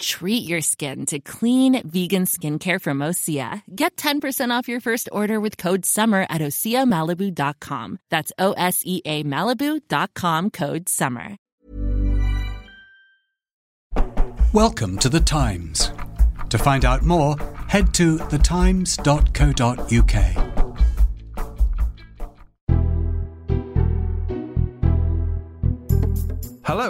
Treat your skin to clean vegan skincare from Osea. Get 10% off your first order with code SUMMER at OseaMalibu.com. That's O S E A Malibu.com code SUMMER. Welcome to The Times. To find out more, head to thetimes.co.uk.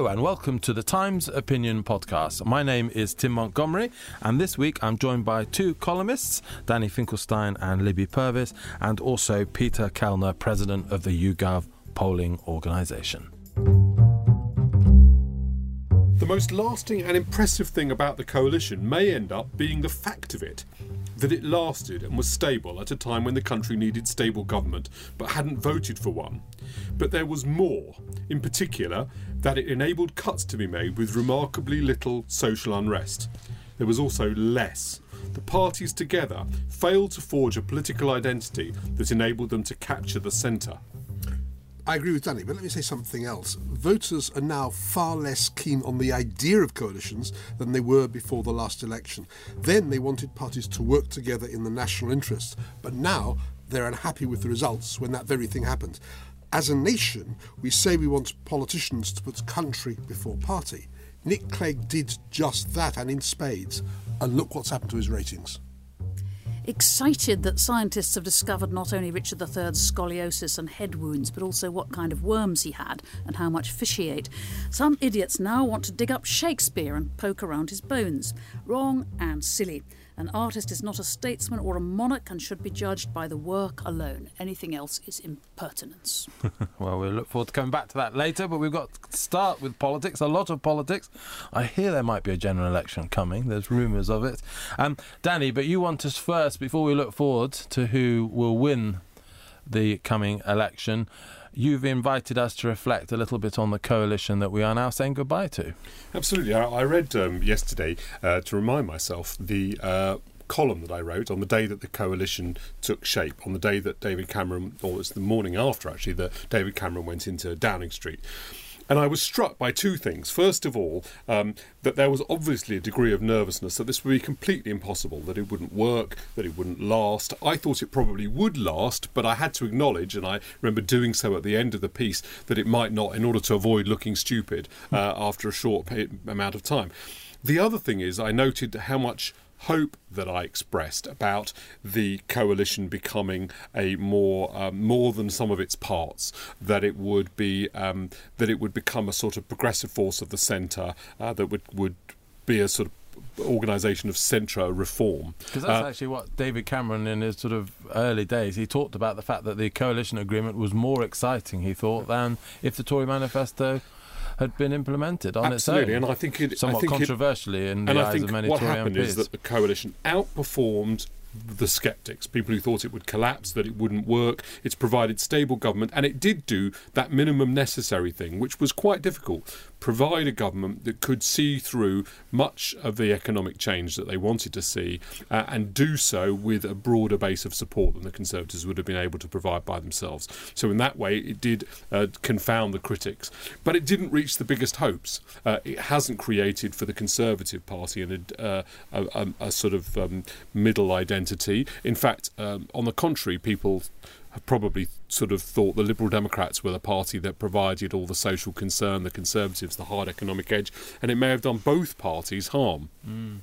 Hello and welcome to the Times Opinion Podcast. My name is Tim Montgomerie, and this week I'm joined by two columnists, Danny Finkelstein and Libby Purves, and also Peter Kellner, president of the YouGov polling organisation. The most lasting and impressive thing about the coalition may end up being the fact of it that it lasted and was stable at a time when the country needed stable government but hadn't voted for one. But there was more, in particular, that it enabled cuts to be made with remarkably little social unrest. There was also less. The parties together failed to forge a political identity that enabled them to capture the centre. I agree with Danny, but let me say something else. Voters are now far less keen on the idea of coalitions than they were before the last election. Then they wanted parties to work together in the national interest, but now they're unhappy with the results when that very thing happened. As a nation, we say we want politicians to put country before party. Nick Clegg did just that and in spades, and look what's happened to his ratings excited that scientists have discovered not only Richard III's scoliosis and head wounds, but also what kind of worms he had and how much fish he ate. Some idiots now want to dig up Shakespeare and poke around his bones. Wrong and silly. An artist is not a statesman or a monarch and should be judged by the work alone. Anything else is impertinence. well, we'll look forward to coming back to that later, but we've got to start with politics, a lot of politics. I hear there might be a general election coming, there's rumours of it. Um, Danny, but you want us first, before we look forward to who will win the coming election you've invited us to reflect a little bit on the coalition that we are now saying goodbye to. Absolutely. I, read um, yesterday uh, to remind myself the. Uh, column that I wrote on the day that the coalition took shape, on the day that David Cameron, or it's the morning after actually, that David Cameron went into Downing Street. And I was struck by two things. First of all, um, that there was obviously a degree of nervousness that this would be completely impossible, that it wouldn't work, that it wouldn't last. I thought it probably would last, but I had to acknowledge, and I remember doing so at the end of the piece, that it might not in order to avoid looking stupid uh, after a short amount of time. The other thing is, I noted how much hope that I expressed about the coalition becoming a more um, more than some of its parts. That it would be um, that it would become a sort of progressive force of the centre uh, that would would be a sort of organisation of centre reform. Because that's uh, actually what David Cameron, in his sort of early days, he talked about the fact that the coalition agreement was more exciting, he thought, than if the Tory manifesto had been implemented on Absolutely, its own. and I think it somewhat I think controversially it, in the and eyes I think of many what Tory happened MPs. is that the coalition outperformed the skeptics, people who thought it would collapse, that it wouldn't work. It's provided stable government, and it did do that minimum necessary thing, which was quite difficult provide a government that could see through much of the economic change that they wanted to see uh, and do so with a broader base of support than the Conservatives would have been able to provide by themselves. So, in that way, it did uh, confound the critics. But it didn't reach the biggest hopes. Uh, it hasn't created for the Conservative Party an, uh, a, a, a, sort of um, middle identity. In fact, um, on the contrary, people have probably sort of thought the Liberal Democrats were the party that provided all the social concern, the Conservatives the hard economic edge, and it may have done both parties harm. Mm.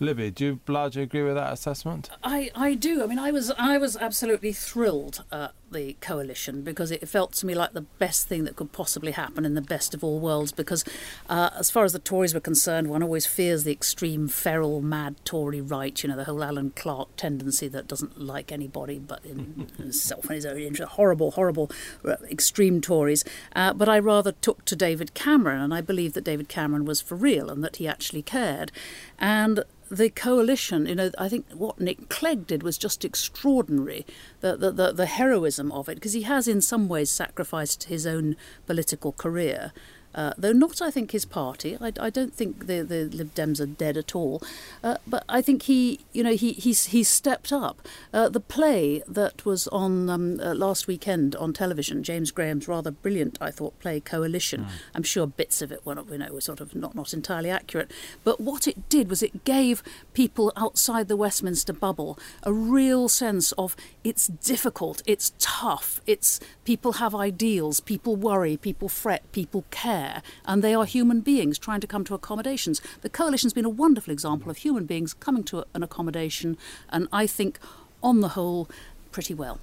Libby, do you largely agree with that assessment? I, I do. I mean, I was I was absolutely thrilled uh, the coalition because it felt to me like the best thing that could possibly happen in the best of all worlds. Because, uh, as far as the Tories were concerned, one always fears the extreme, feral, mad Tory right, you know, the whole Alan Clark tendency that doesn't like anybody but in himself and his own interest. Horrible, horrible, uh, extreme Tories. Uh, but I rather took to David Cameron, and I believe that David Cameron was for real and that he actually cared. And the coalition, you know, I think what Nick Clegg did was just extraordinary. The the the, the heroism of it, because he has in some ways sacrificed his own political career. Uh, though not, I think, his party. I, I, don't think the, the Lib Dems are dead at all. Uh, but I think he, you know, he he's, he's stepped up. Uh, the play that was on um, uh, last weekend on television, James Graham's rather brilliant, I thought, play Coalition. Mm. I'm sure bits of it were, not, you know, were sort of not, not entirely accurate. But what it did was it gave people outside the Westminster bubble a real sense of it's difficult, it's tough, it's people have ideals, people worry, people fret, people care there, and they are human beings trying to come to accommodations. The coalition's been a wonderful example of human beings coming to an accommodation, and I think, on the whole, pretty well.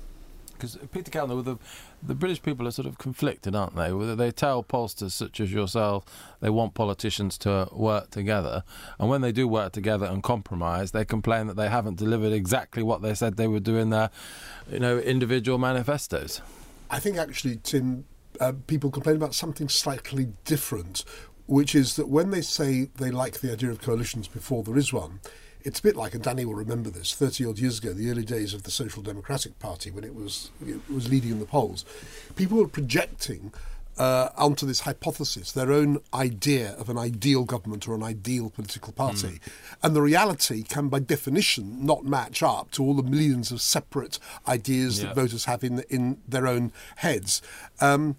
Because Peter Kellner, the, the British people are sort of conflicted, aren't they? They tell pollsters such as yourself they want politicians to work together, and when they do work together and compromise, they complain that they haven't delivered exactly what they said they would do in their, you know, individual manifestos. I think actually, Tim, uh, people complain about something slightly different, which is that when they say they like the idea of coalitions before there is one, it's a bit like, and Danny will remember this, 30 odd years ago, the early days of the Social Democratic Party when it was, it was leading in the polls, people were projecting uh, onto this hypothesis, their own idea of an ideal government or an ideal political party. Mm. And the reality can, by definition, not match up to all the millions of separate ideas yeah. that voters have in, in their own heads. Um,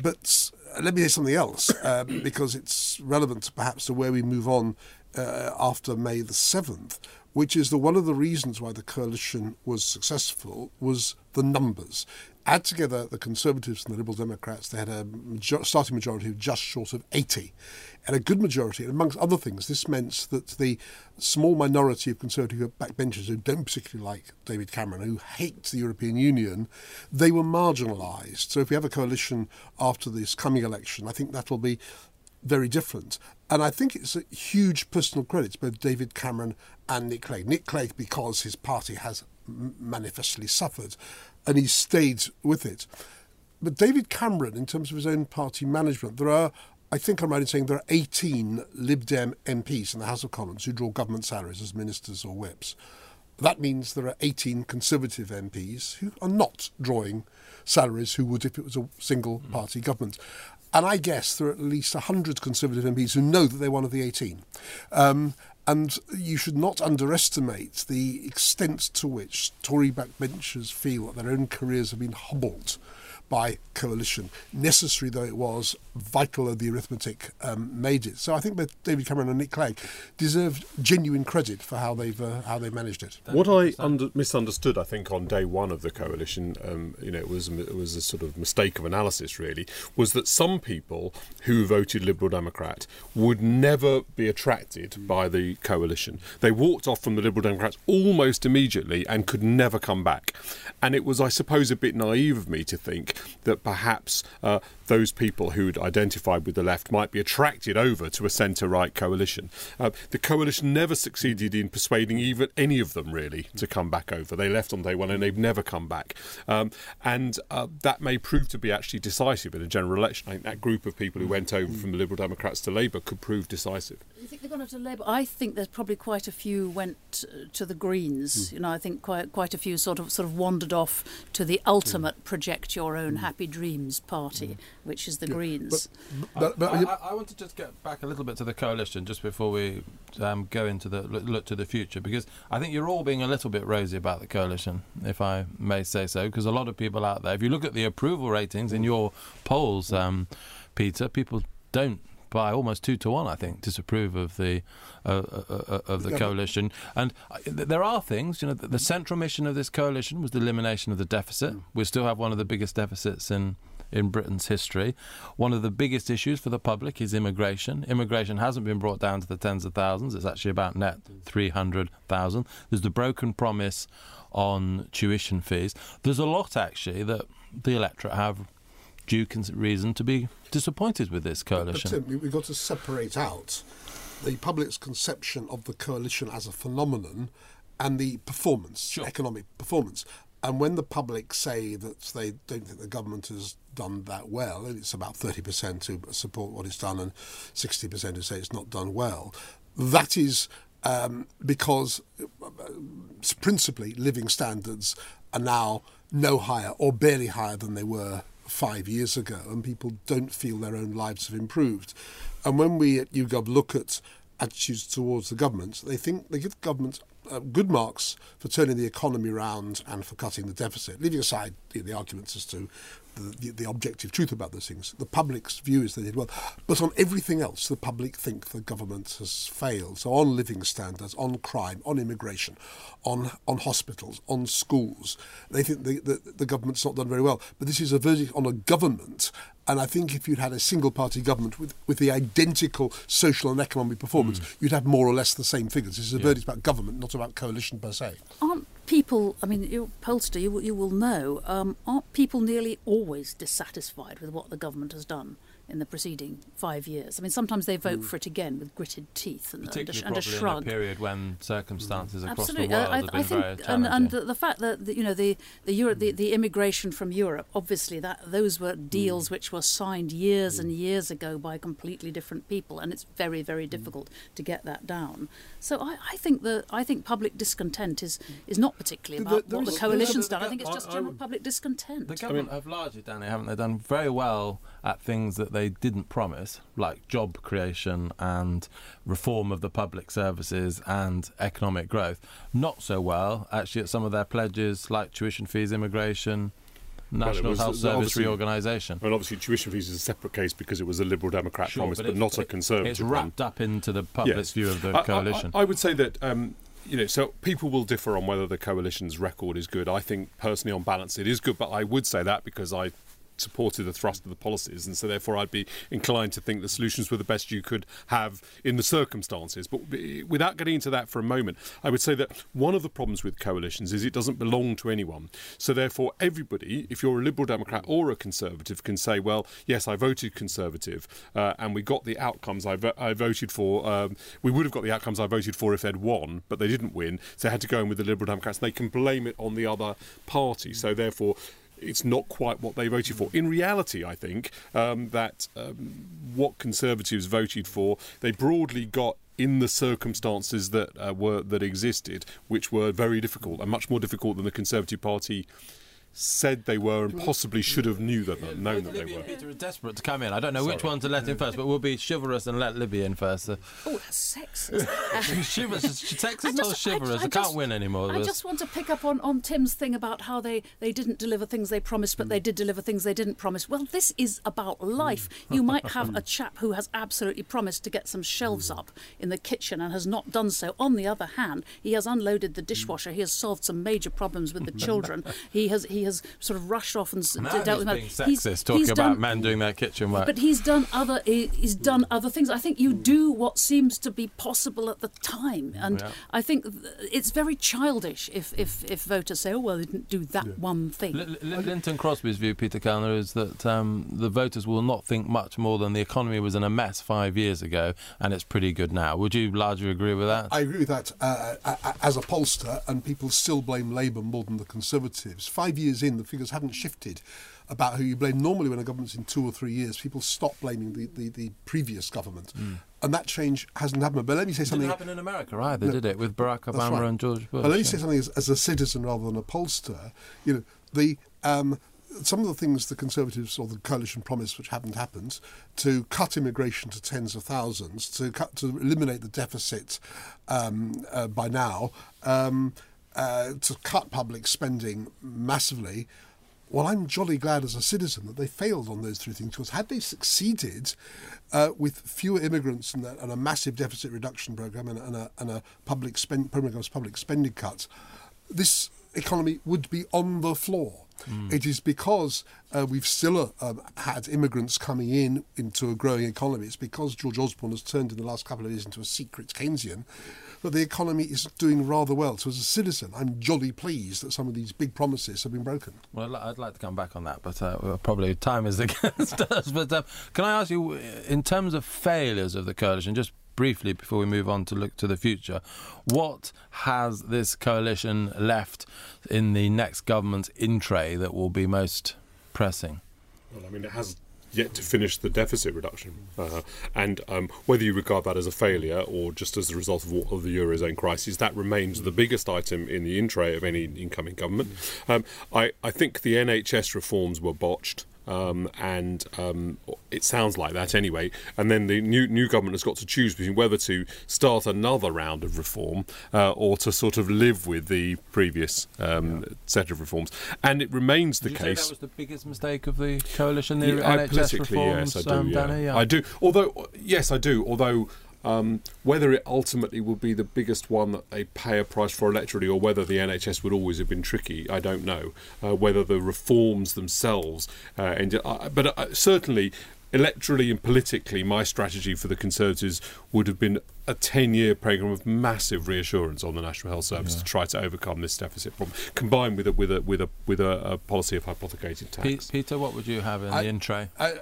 but let me say something else, uh, because it's relevant to perhaps to where we move on uh, after May the 7th, which is that one of the reasons why the coalition was successful was the numbers. Add together the Conservatives and the Liberal Democrats, they had a major- starting majority of just short of 80. And a good majority, and amongst other things, this meant that the small minority of Conservative backbenchers who don't particularly like David Cameron, who hate the European Union, they were marginalised. So if we have a coalition after this coming election, I think that will be very different. And I think it's a huge personal credit to both David Cameron and Nick Clegg. Nick Clegg, because his party has manifestly suffered, and he stayed with it. But David Cameron, in terms of his own party management, there are, I think I'm right in saying, there are 18 Lib Dem MPs in the House of Commons who draw government salaries as ministers or whips. That means there are 18 Conservative MPs who are not drawing salaries who would if it was a single party government. And I guess there are at least 100 Conservative MPs who know that they're one of the 18. Um, and you should not underestimate the extent to which Tory backbenchers feel that their own careers have been hobbled by coalition, necessary though it was, vital though the arithmetic um, made it. So I think both David Cameron and Nick Clegg deserved genuine credit for how they've uh, how they managed it. What I under- misunderstood, I think, on day one of the coalition, um, you know, it was it was a sort of mistake of analysis. Really, was that some people who voted Liberal Democrat would never be attracted by the coalition. They walked off from the Liberal Democrats almost immediately and could never come back. And it was, I suppose, a bit naive of me to think that perhaps uh, those people who'd identified with the left might be attracted over to a centre right coalition. Uh, the coalition never succeeded in persuading even any of them really to come back over. They left on day one and they've never come back. Um, and uh, that may prove to be actually decisive in a general election. I think that group of people who went over from the Liberal Democrats to Labour could prove decisive. You think they've gone to Labour? I think there's probably quite a few went to the Greens. Mm. You know, I think quite quite a few sort of sort of wandered off to the ultimate mm. project your own happy dreams party. Mm which is the yeah, Greens. But, but, but, I, I, I, want to just get back a little bit to the coalition just before we um, go into the look, look, to the future because I think you're all being a little bit rosy about the coalition, if I may say so, because a lot of people out there, if you look at the approval ratings in your polls, um, Peter, people don't by almost two to one, I think, disapprove of the uh, uh, uh of the coalition. And uh, there are things, you know, the, the, central mission of this coalition was the elimination of the deficit. Mm. We still have one of the biggest deficits in in Britain's history. One of the biggest issues for the public is immigration. Immigration hasn't been brought down to the tens of thousands, it's actually about net 300,000. There's the broken promise on tuition fees. There's a lot, actually, that the electorate have due reason to be disappointed with this coalition. But, Tim, we've got to separate out the public's conception of the coalition as a phenomenon and the performance, Sure. economic performance. And when the public say that they don't think the government has done that well, and it's about 30% who support what it's done and 60% who say it's not done well, that is um, because uh, principally living standards are now no higher or barely higher than they were five years ago, and people don't feel their own lives have improved. And when we at YouGov look at attitudes towards the government, they think they give the government uh, good marks for turning the economy around and for cutting the deficit, leaving aside the arguments as to the, the, the objective truth about those things. The public's view is they did well, but on everything else, the public think the government has failed. So on living standards, on crime, on immigration, on on hospitals, on schools, they think the, the, the government's not done very well. But this is a verdict on a government. And I think if you'd had a single party government with, with the identical social and economic performance, mm. you'd have more or less the same figures. This is a verdict about government, not about coalition per se. Aren't people, I mean, you're a pollster, you, you will know, um, aren't people nearly always dissatisfied with what the government has done in the preceding five years? I mean, sometimes they vote mm. for it again with gritted teeth and, and, a, Particularly and a shrug. in a period when circumstances across Absolutely, the world I, have been I think, very and, and the, the fact that the, you know the the, Euro, the mm. the immigration from Europe, obviously that those were mm. deals which were signed years and years ago by completely different people, and it's very very difficult to get that down. So I, I think the I think public discontent is is not particularly The- about there what the coalition's the- done. I think it's just I general would- public discontent. The government have largely, Danny, haven't they, done very well at things that they didn't promise, like job creation and reform of the public services and economic growth. Not so well, actually, at some of their pledges, like tuition fees, immigration, National was- Health Service reorganisation. Well, obviously, tuition fees is a separate case because it was a Liberal Democrat promise, but, it's- not a Conservative It's one. wrapped up into the public's view of the I- I- coalition. I, I would say that. Um, you know, so people will differ on whether the coalition's record is good. I think personally, on balance, it is good, but I would say that because I supported the thrust of the policies, and so therefore I'd be inclined to think the solutions were the best you could have in the circumstances. But without getting into that for a moment, I would say that one of the problems with coalitions is it doesn't belong to anyone. So therefore, everybody, if you're a Liberal Democrat or a Conservative, can say, well, yes, I voted Conservative, uh, and we got the outcomes I, vo- I voted for. Um, we would have got the outcomes I voted for if they'd won, but they didn't win, so they had to go in with the Liberal Democrats. And they can blame it on the other party. So therefore, it's not quite what they voted for. In reality, I think um, that um, what Conservatives voted for, they broadly got in the circumstances that uh, were that existed, which were very difficult and much more difficult than the Conservative Party said they were and possibly should have knew that known that they were. and Peter are desperate to come in. I don't know which one to let in first, but we'll be chivalrous and let Libby in first. Uh, Oh, that's sexist. chivalrous, Texas I not just- chivalrous. I- I I, can't just- win anymore. I just want to pick up on, on Tim's thing about how they, they didn't deliver things they promised, but they mm. did deliver things they didn't promise. Well, this is about life. Mm. You might have a chap who has absolutely promised to get some shelves mm. up in the kitchen and has not done so. On the other hand, he has unloaded the dishwasher. He has solved some major problems with the children. He has he has sort of rushed off and s- now dealt with he's that. being sexist, talking about done- men doing their kitchen work. but he's done other he's done other things. I think you do what seems to be possible at the time, and Yeah. I think it's very childish if, if, if voters say, "Oh well, they didn't do that one thing." Li- Li- Lynton Crosby's view, Peter Kellner, is that um, the voters will not think much more than the economy was in a mess five years ago, and it's pretty good now. Would you largely agree with that? I agree with that uh, uh, uh, as a pollster, and people still blame Labour more than the Conservatives. Five years in, the figures haven't shifted about who you blame. Normally, when a government's in two or three years, people stop blaming the, the, the previous government. And that change hasn't happened. But let me say It didn't something. happen in America either, No. did it? With Barack Obama right. and George Bush. But let me yeah. say something as, as a citizen rather than a pollster. You know, the um, some of the things the Conservatives or the coalition promised, which haven't happened, to cut immigration to tens of thousands, to cut to eliminate the deficit um, uh, by now, um, uh, to cut public spending massively. Well, I'm jolly glad as a citizen that they failed on those three things because had they succeeded uh, with fewer immigrants and a, and a massive deficit reduction program and, a- and, a, and a public spend program public spending cuts, this economy would be on the floor. It is because uh, we've still uh, um, had immigrants coming in into a growing economy. It's because George Osborne has turned in the last couple of years into a secret Keynesian that the economy is doing rather well. So as a citizen, I'm jolly pleased that some of these big promises have been broken. Well, I'd like to come back on that, but uh, probably time is against us. But uh, can I ask you, in terms of failures of the coalition, just briefly before we move on to look to the future, what has this coalition left in the next government's in tray that will be most pressing? Well, I mean, it has yet to finish the deficit reduction. Uh, and um, whether you regard that as a failure or just as a result of, of, the Eurozone crisis, that remains the biggest item in the in tray of any incoming government. Um, I, I think the NHS reforms were botched. Um, and um, it sounds like that anyway. And then the new new government has got to choose between whether to start another round of reform uh, or to sort of live with the previous um, yeah. set of reforms. And it remains the Did case. that was the biggest mistake of the coalition. The yeah, NHS reforms, yes, I do. Um, yeah. I do. Although, yes, I do. Although. Um, whether it ultimately will be the biggest one that they pay a price for electorally, or whether the NHS would always have been tricky, I don't know. Uh, whether the reforms themselves, uh, and, uh, but uh, certainly electorally and politically, my strategy for the Conservatives would have been a 10 year programme of massive reassurance on the National Health Service yeah. to try to overcome this deficit problem, combined with a, with a, with a, with a, a policy of hypothecated tax. Peter, what would you have in I, the in tray? I,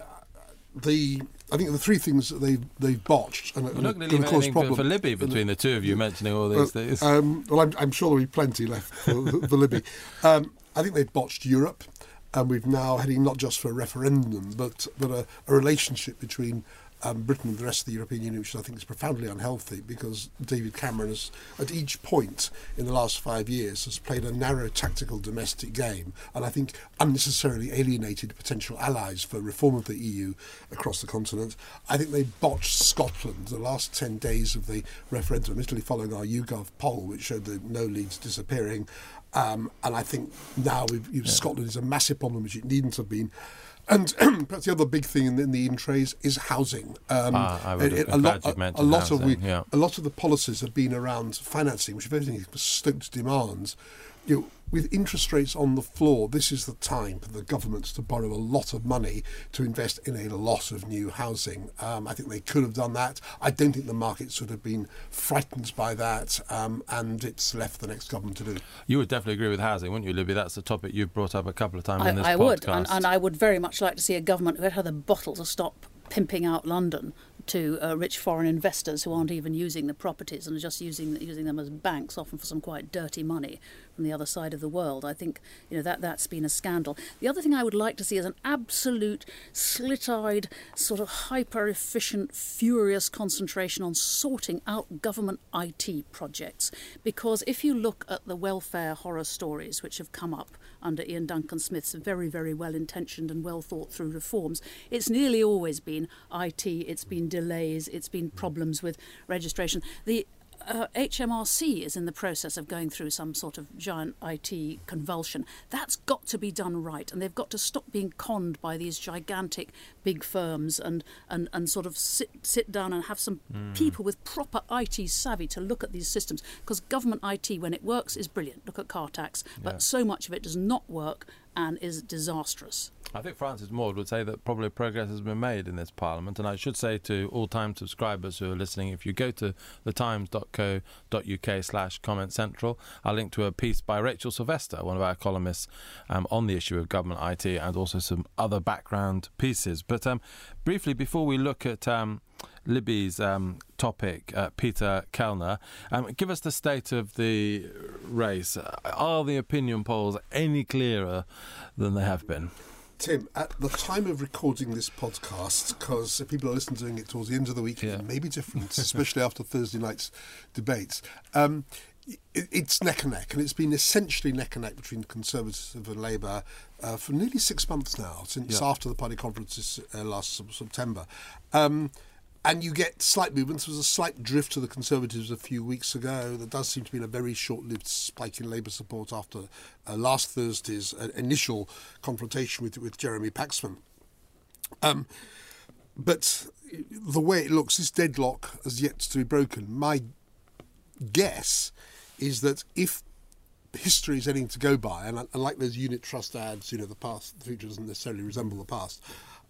the I think the three things that they've they've botched and, We're not going to leave anything problem. for Libby between the two of you mentioning all these things. Um, well, I'm, I'm, sure there'll be plenty left for, for Libby. Um, I think they've botched Europe, and we've now heading not just for a referendum, but but a, a relationship between um, Britain and the rest of the European Union, which I think is profoundly unhealthy because David Cameron has, at each point in the last five years, has played a narrow tactical domestic game and I think unnecessarily alienated potential allies for reform of the EU across the continent. I think they botched Scotland the last 10 days of the referendum, admittedly following our YouGov poll, which showed the no leads disappearing. Um, and I think now yeah. Scotland is a massive problem, which it needn't have been. And perhaps the other big thing in the, in the in trays is housing. Um, ah, would, a, lot, a, a lot housing, of we, yeah. a lot of the policies have been around financing, which if anything stoked demands. You know, with interest rates on the floor, this is the time for the governments to borrow a lot of money to invest in a lot of new housing. Um, I think they could have done that. I don't think the markets would have been frightened by that, um, and it's left the next government to do. You would definitely agree with housing, wouldn't you, Libby? That's a topic you've brought up a couple of times I, in this I podcast. would, and, and I would very much like to see a government who had the bottle to stop pimping out London to uh, rich foreign investors who aren't even using the properties and are just using using them as banks, often for some quite dirty money from the other side of the world. I think you know that that's been a scandal. The other thing I would like to see is an absolute slit-eyed, sort of hyper-efficient, furious concentration on sorting out government IT projects. Because if you look at the welfare horror stories which have come up under Iain Duncan Smith's very, very well-intentioned and well thought-through reforms, it's nearly always been IT. It's been delays. It's been problems with registration. The uh, HMRC is in the process of going through some sort of giant IT convulsion. That's got to be done right, and they've got to stop being conned by these gigantic big firms and, and, and sort of sit, sit down and have some mm. people with proper IT savvy to look at these systems. Because government IT, when it works, is brilliant. Look at car tax. But yeah. so much of it does not work and is disastrous. I think Francis Maude would say that probably progress has been made in this parliament. And I should say to all time subscribers who are listening, if you go to thetimes.co.uk slash comment central, I'll link to a piece by Rachel Sylvester, one of our columnists, um, on the issue of government IT and also some other background pieces. But um, briefly, before we look at um, Libby's um, topic, uh, Peter Kellner. Um, give us the state of the race. Are the opinion polls any clearer than they have been? Tim, at the time of recording this podcast, because people are listening to it towards the end of the week, yeah. it may be different, especially after Thursday night's debates. Um, it's neck and neck, and it's been essentially neck and neck between the Conservative and Labour uh, for nearly six months now, since yeah. after the party conferences uh, last September. Um, and you get slight movements. There was a slight drift to the Conservatives a few weeks ago. There does seem to be a very short-lived spike in Labour support after uh, last Thursday's uh, initial confrontation with with Jeremy Paxman. Um, but the way it looks, this deadlock has yet to be broken. My guess is that if history is anything to go by, and, and like those unit trust ads, you know, the past, the future doesn't necessarily resemble the past.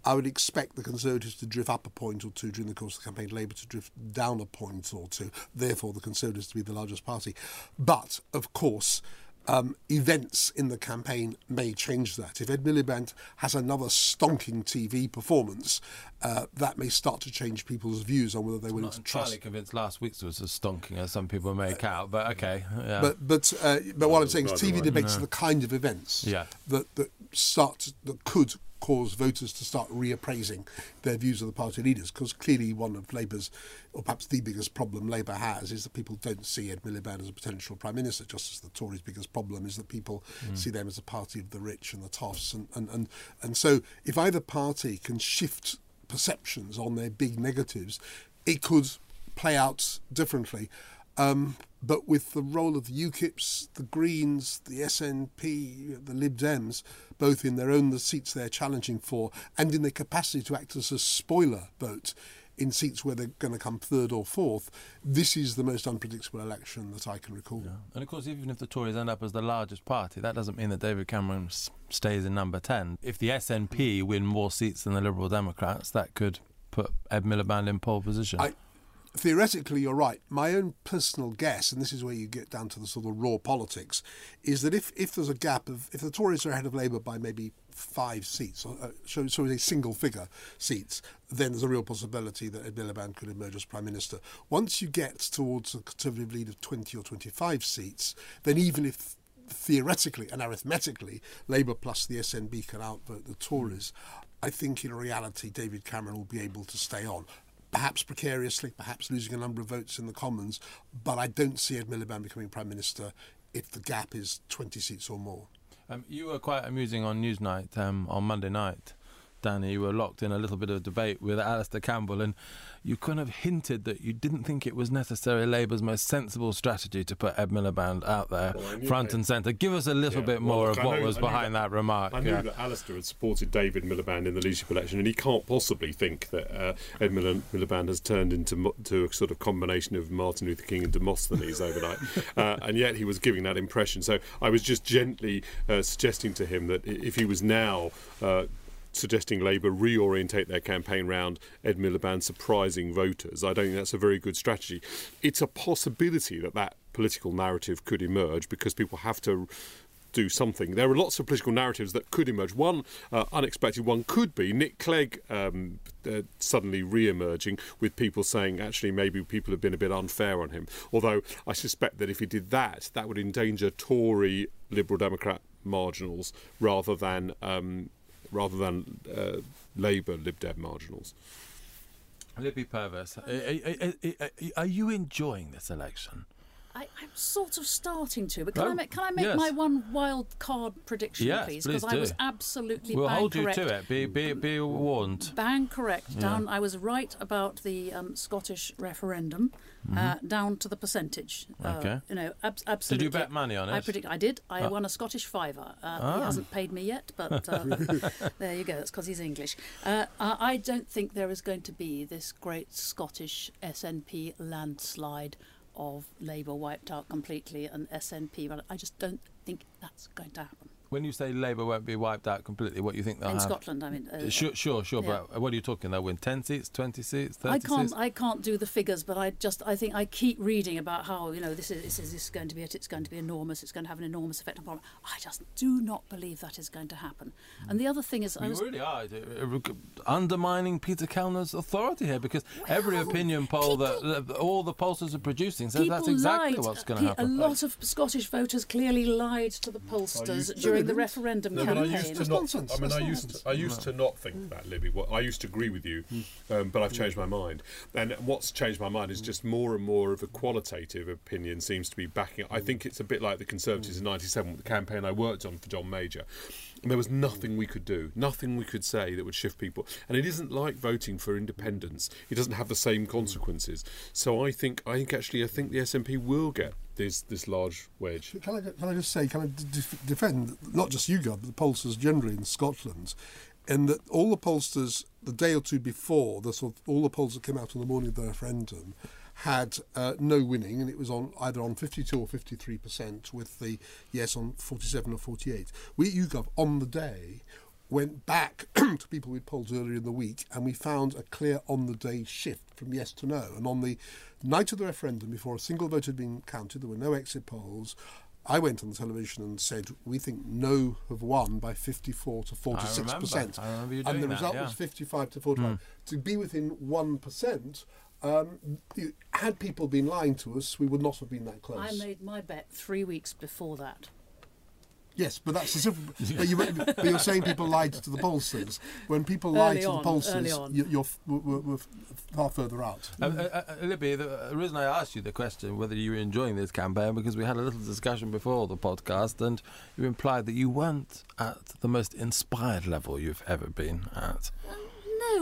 I would expect the Conservatives to drift up a point or two during the course of the campaign, Labour to drift down a point or two, therefore the Conservatives to be the largest party. But, of course, um, events in the campaign may change that. If Ed Miliband has another stonking TV performance, uh, that may start to change people's views on whether they will Not to entirely trust. convinced last week's was as stonking as some people make out, but okay. Yeah. But but uh, but what I'm saying is TV one. debates are the kind of events Yeah. that that start that could cause voters to start reappraising their views of the party leaders because clearly one of Labour's or perhaps the biggest problem Labour has is that people don't see Ed Miliband as a potential prime minister just as the Tories' biggest problem is that people see them as a party of the rich and the toffs. And, and, and, and so if either party can shift perceptions on their big negatives it could play out differently. Um, but with the role of the UKIPs, the Greens, the SNP, the Lib Dems, both in their own the seats they're challenging for, and in their capacity to act as a spoiler vote in seats where they're going to come third or fourth, this is the most unpredictable election that I can recall. And of course, even if the Tories end up as the largest party, that doesn't mean that David Cameron s- stays in number 10. If the SNP win more seats than the Liberal Democrats, that could put Ed Miliband in pole position. I, theoretically, you're right. My own personal guess, and this is where you get down to the sort of raw politics, is that if, if there's a gap of if the Tories are ahead of Labour by maybe five seats, or uh, so, so a single figure seats, then there's a real possibility that Ed Miliband could emerge as prime minister. Once you get towards a conservative lead of 20 or 25 seats, then even if theoretically and arithmetically Labour plus the SNP can outvote the Tories, I think in reality David Cameron will be able to stay on. Perhaps precariously, perhaps losing a number of votes in the Commons, but I don't see Ed Miliband becoming Prime Minister if the gap is 20 seats or more. Um, you were quite amusing on Newsnight um, on Monday night, Danny. You were locked in a little bit of debate with Alastair Campbell, and you kind of hinted that you didn't think it was necessarily Labour's most sensible strategy to put Ed Miliband out there, Well, front that- and centre. Give us a little Yeah, bit well, more look, of what know- was behind that, remark. I knew yeah. that Alastair had supported David Miliband in the leadership election, and he can't possibly think that uh, Ed Mil- Miliband has turned into to a sort of combination of Martin Luther King and Demosthenes overnight, uh, and yet he was giving that impression. So I was just gently uh, suggesting to him that if he was now. Suggesting Labour reorientate their campaign round Ed Miliband surprising voters. I don't think that's a very good strategy. It's a possibility that that political narrative could emerge because people have to do something. There are lots of political narratives that could emerge. One uh, unexpected one could be Nick Clegg um, uh, suddenly re-emerging with people saying actually maybe people have been a bit unfair on him. Although I suspect that if he did that, that would endanger Tory Liberal Democrat marginals rather than um, rather than uh, Labour Lib Dem marginals. Libby Purves, are, are- are- are you enjoying this election? I, I'm sort of starting to, but can Oh, I make can I make yes. my one wild card prediction, Yes, please? Because I was absolutely We'll hold you correct. to it. Be, be, be warned. Bang correct. Down. I was right about the um, Scottish referendum, uh, down to the percentage. Uh, Mm-hmm. Okay. You know, ab- absolutely. bet money on it? I predict. I did. I Ah. won a Scottish fiver. Uh, He hasn't paid me yet, but uh, there you go. That's because he's English. Uh, I I don't think there is going to be this great Scottish SNP landslide of Labour wiped out completely and SNP. But I just don't think that's going to happen When you say Labour won't be wiped out completely, what do you think they'll in have? Scotland. I mean, uh, Sure, sure, sure. Yeah. But what are you talking? They'll win ten seats, twenty seats, thirty I can't. seats. I can't do the figures, but I just. I think I keep reading about how you know this is this is, this is going to be it. It's going to be enormous. It's going to have an enormous effect on Parliament. I just do not believe that is going to happen. And the other thing is, I You was. really are uh, undermining Peter Kellner's authority here because every opinion poll that, people- that all the pollsters are producing says that's exactly lied. what's going to happen. A lot of Scottish voters clearly lied to the pollsters during the referendum No, but I campaign. used to not. nonsense. I mean, I used to, I used to not think that, Libby. What I used to agree with you, um, but I've changed my mind. And what's changed my mind is just more and more of a qualitative opinion seems to be backing. I think it's a bit like the Conservatives in '97, the campaign I worked on for John Major. And there was nothing we could do, nothing we could say that would shift people. And it isn't like voting for independence; it doesn't have the same consequences. So I think, I think actually, I think the SNP will get this this large wedge. Can I, can I just say, can I def- defend not just you, God, but the pollsters generally in Scotland, in that all the pollsters, the day or two before, the sort of, all the polls that came out on the morning of the referendum, had uh, no winning, and it was on either on 52 or 53 percent, with the yes on 47 or 48. We at YouGov on the day went back to people we'd polled earlier in the week, and we found a clear on-the-day shift from yes to no. And on the night of the referendum, before a single vote had been counted, there were no exit polls. I went on the television and said we think no have won by 54 to 46 percent, I remember you and doing the that, result yeah. was 55 to 45. To be within one percent. Um, you- had people been lying to us, we would not have been that close. I made my bet three weeks before that. Yes, but that's a different. but, you, but you're saying people lied to the pollsters. When people lie to on, the early pollsters, you, you're f- we're, we're we're far further out. Uh, uh, uh, Libby, the uh, reason I asked you the question whether you were enjoying this campaign because we had a little discussion before the podcast, and you implied that you weren't at the most inspired level you've ever been at.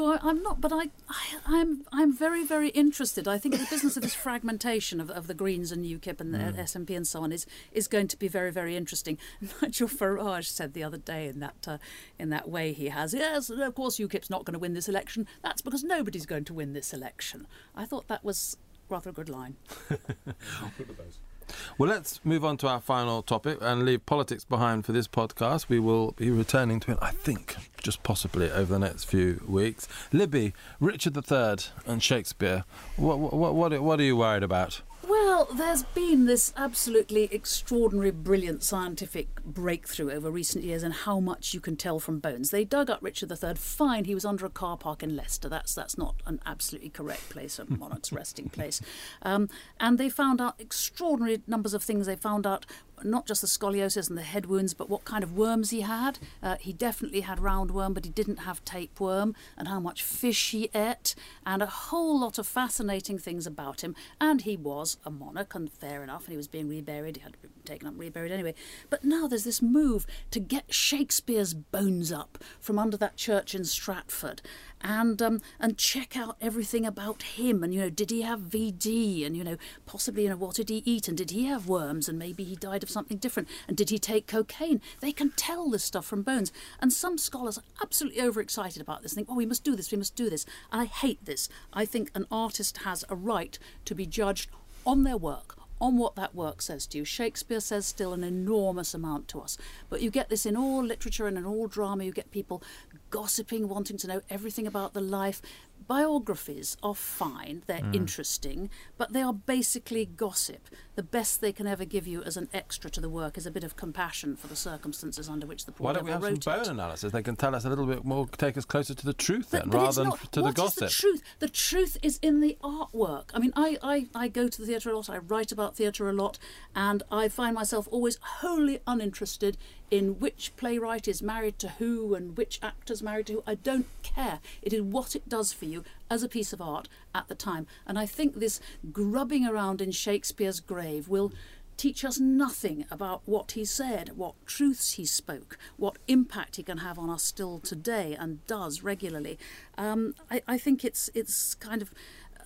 No, I, I'm not. But I, I, I'm, I'm very, very interested. I think the business of this fragmentation of, of the Greens and UKIP and the SNP and so on is is going to be very, very interesting. Nigel Farage said the other day in that uh, in that way he has, yes, of course UKIP's not going to win this election. That's because nobody's going to win this election. I thought that was rather a good line. Well, let's move on to our final topic and leave politics behind for this podcast. We will be returning to it, I think, just possibly over the next few weeks. Libby, Richard III, and Shakespeare. What what what, what are you worried about? Well, there's been this absolutely extraordinary, brilliant scientific breakthrough over recent years in how much you can tell from bones. They dug up Richard III. Fine, he was under a car park in Leicester. That's that's not an absolutely correct place, a monarch's resting place. Um, and they found out extraordinary numbers of things. They found out not just the scoliosis and the head wounds, but what kind of worms he had. Uh, he definitely had roundworm, but he didn't have tapeworm, and how much fish he ate, and a whole lot of fascinating things about him. And he was a monarch, and fair enough, and he was being reburied. He had to be taken up, and reburied anyway. But now there's this move to get Shakespeare's bones up from under that church in Stratford, and um, and check out everything about him. And you know, did he have VD? And you know, possibly, you know, what did he eat? And did he have worms? And maybe he died of something different. And did he take cocaine? They can tell this stuff from bones. And some scholars are absolutely overexcited about this. Think, oh, we must do this. We must do this. And I hate this. I think an artist has a right to be judged on their work on what that work says to you. Shakespeare says still an enormous amount to us. But you get this in all literature and in all drama. You get people gossiping, wanting to know everything about the life. Biographies are fine, they're hmm. interesting, but they are basically gossip. The best they can ever give you as an extra to the work is a bit of compassion for the circumstances under which the poor Why don't we have some bone it. analysis? They can tell us a little bit more, take us closer to the truth But, then, but rather than not, to the what is gossip. the truth? The truth is in the artwork. I mean, I, I, I go to the theatre a lot, I write about theatre a lot, and I find myself always wholly uninterested in which playwright is married to who and which actor's married to who. I don't care. It is what it does for you as a piece of art at the time. And I think this grubbing around in Shakespeare's grave will teach us nothing about what he said, what truths he spoke, what impact he can have on us still today and does regularly. Um, I, I think it's it's kind of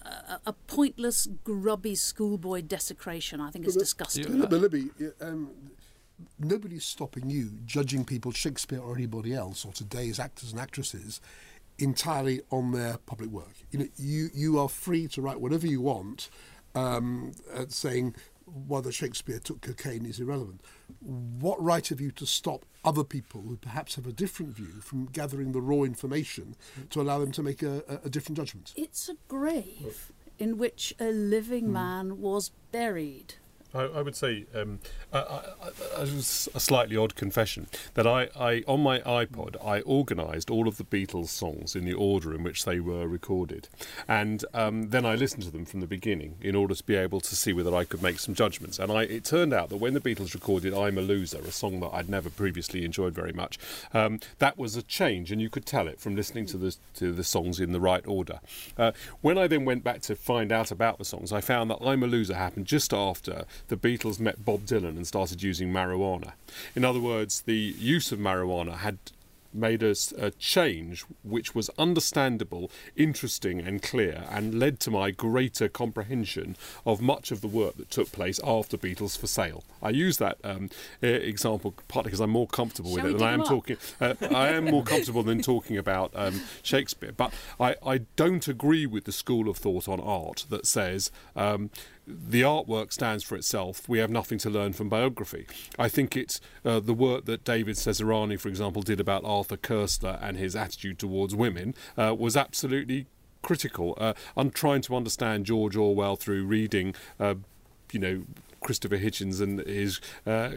a, a pointless, grubby schoolboy desecration. I think it's disgusting. But Libby, um, nobody's stopping you judging people, Shakespeare or anybody else, or today's actors and actresses, entirely on their public work. You know, you you are free to write whatever you want, um, uh, saying whether Shakespeare took cocaine is irrelevant. What right have you to stop other people who perhaps have a different view from gathering the raw information to allow them to make a, a, a different judgment? It's a grave in which a living man was buried. I, I would say um, a slightly odd confession that I, I on my iPod I organised all of the Beatles songs in the order in which they were recorded, and um, then I listened to them from the beginning in order to be able to see whether I could make some judgments. And I, it turned out that when the Beatles recorded "I'm a Loser," a song that I'd never previously enjoyed very much, um, that was a change, and you could tell it from listening to the to the songs in the right order. Uh, when I then went back to find out about the songs, I found that "I'm a Loser" happened just after the Beatles met Bob Dylan and started using marijuana. In other words, the use of marijuana had made us a change which was understandable, interesting, and clear, and led to my greater comprehension of much of the work that took place after Beatles for Sale. I use that um, example partly because I'm more comfortable Shall with it than I am up? talking. Uh, I am more comfortable than talking about um, Shakespeare, but I, I don't agree with the school of thought on art that says. Um, the artwork stands for itself. We have nothing to learn from biography. I think it's uh, the work that David Cesarani, for example, did about Arthur Koestler and his attitude towards women uh, was absolutely critical. Uh, I'm trying to understand George Orwell through reading, uh, you know. Christopher Hitchens and his uh,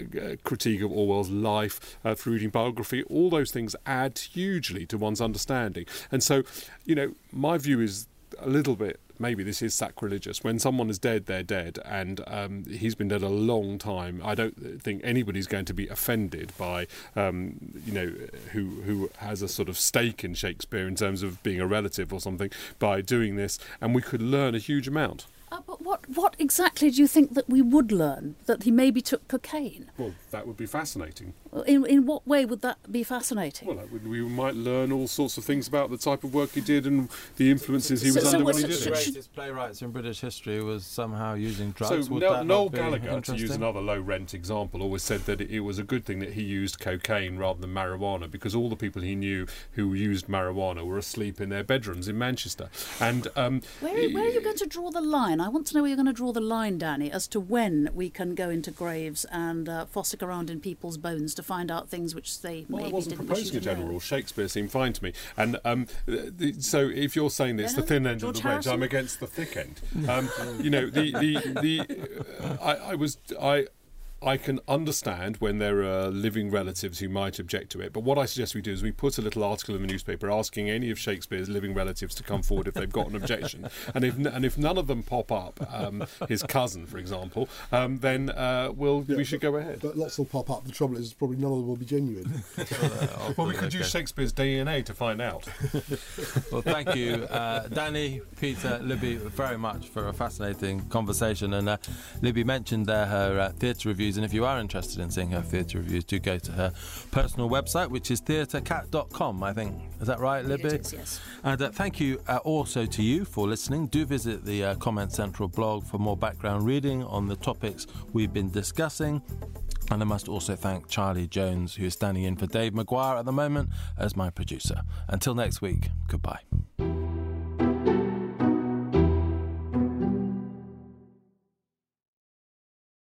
critique of Orwell's life uh, through reading biography, all those things add hugely to one's understanding. And so, you know, my view is a little bit maybe this is sacrilegious. When someone is dead, they're dead, and um, he's been dead a long time. I don't think anybody's going to be offended by, um, you know, who who has a sort of stake in Shakespeare in terms of being a relative or something by doing this, and we could learn a huge amount. Uh, but what, what exactly do you think that we would learn? That he maybe took cocaine? Well, that would be fascinating. In, in what way would that be fascinating? Well, we might learn all sorts of things about the type of work he did and the influences he So- was so under what- when he so- did it. should- greatest playwrights in British history was somehow using So drugs. Would Noel, that Noel Gallagher, to use another low rent example, always said that it was a good thing that he used cocaine rather than marijuana because all the people he knew who used marijuana were asleep in their bedrooms in Manchester. And um, Where, where are you going to draw the line? I want to know where you're going to draw the line, Danny, as to when we can go into graves and uh, fossick around in people's bones to find out things which they Well, I wasn't didn't proposing a to know. general rule. Shakespeare seemed fine to me. And um, the, so, if you're saying it's the Lennon? thin end George of the wedge, I'm against the thick end. Um, you know, the the the uh, I, I was I. I can understand when there are living relatives who might object to it, but what I suggest we do is we put a little article in the newspaper asking any of Shakespeare's living relatives to come forward if they've got an objection, and if and if none of them pop up, um, his cousin, for example, um, then uh, we'll we should go ahead. But lots will pop up. The trouble is, probably none of them will be genuine. Well, we could use Shakespeare's DNA to find out. Well, thank you, uh, Danny, Peter, Libby, very much for a fascinating conversation. And uh, Libby mentioned there her uh, theatre reviews, and if you are interested in seeing her theatre reviews, do go to her personal website, which is theatrecat.com. I think is that right, Libby? Is, yes. And uh, thank you uh, also to you for listening. Do visit the uh, Comment Central blog for more background reading on the topics we've been discussing. And I must also thank Charlie Jones, who is standing in for Dave Maguire at the moment as my producer. Until next week, goodbye.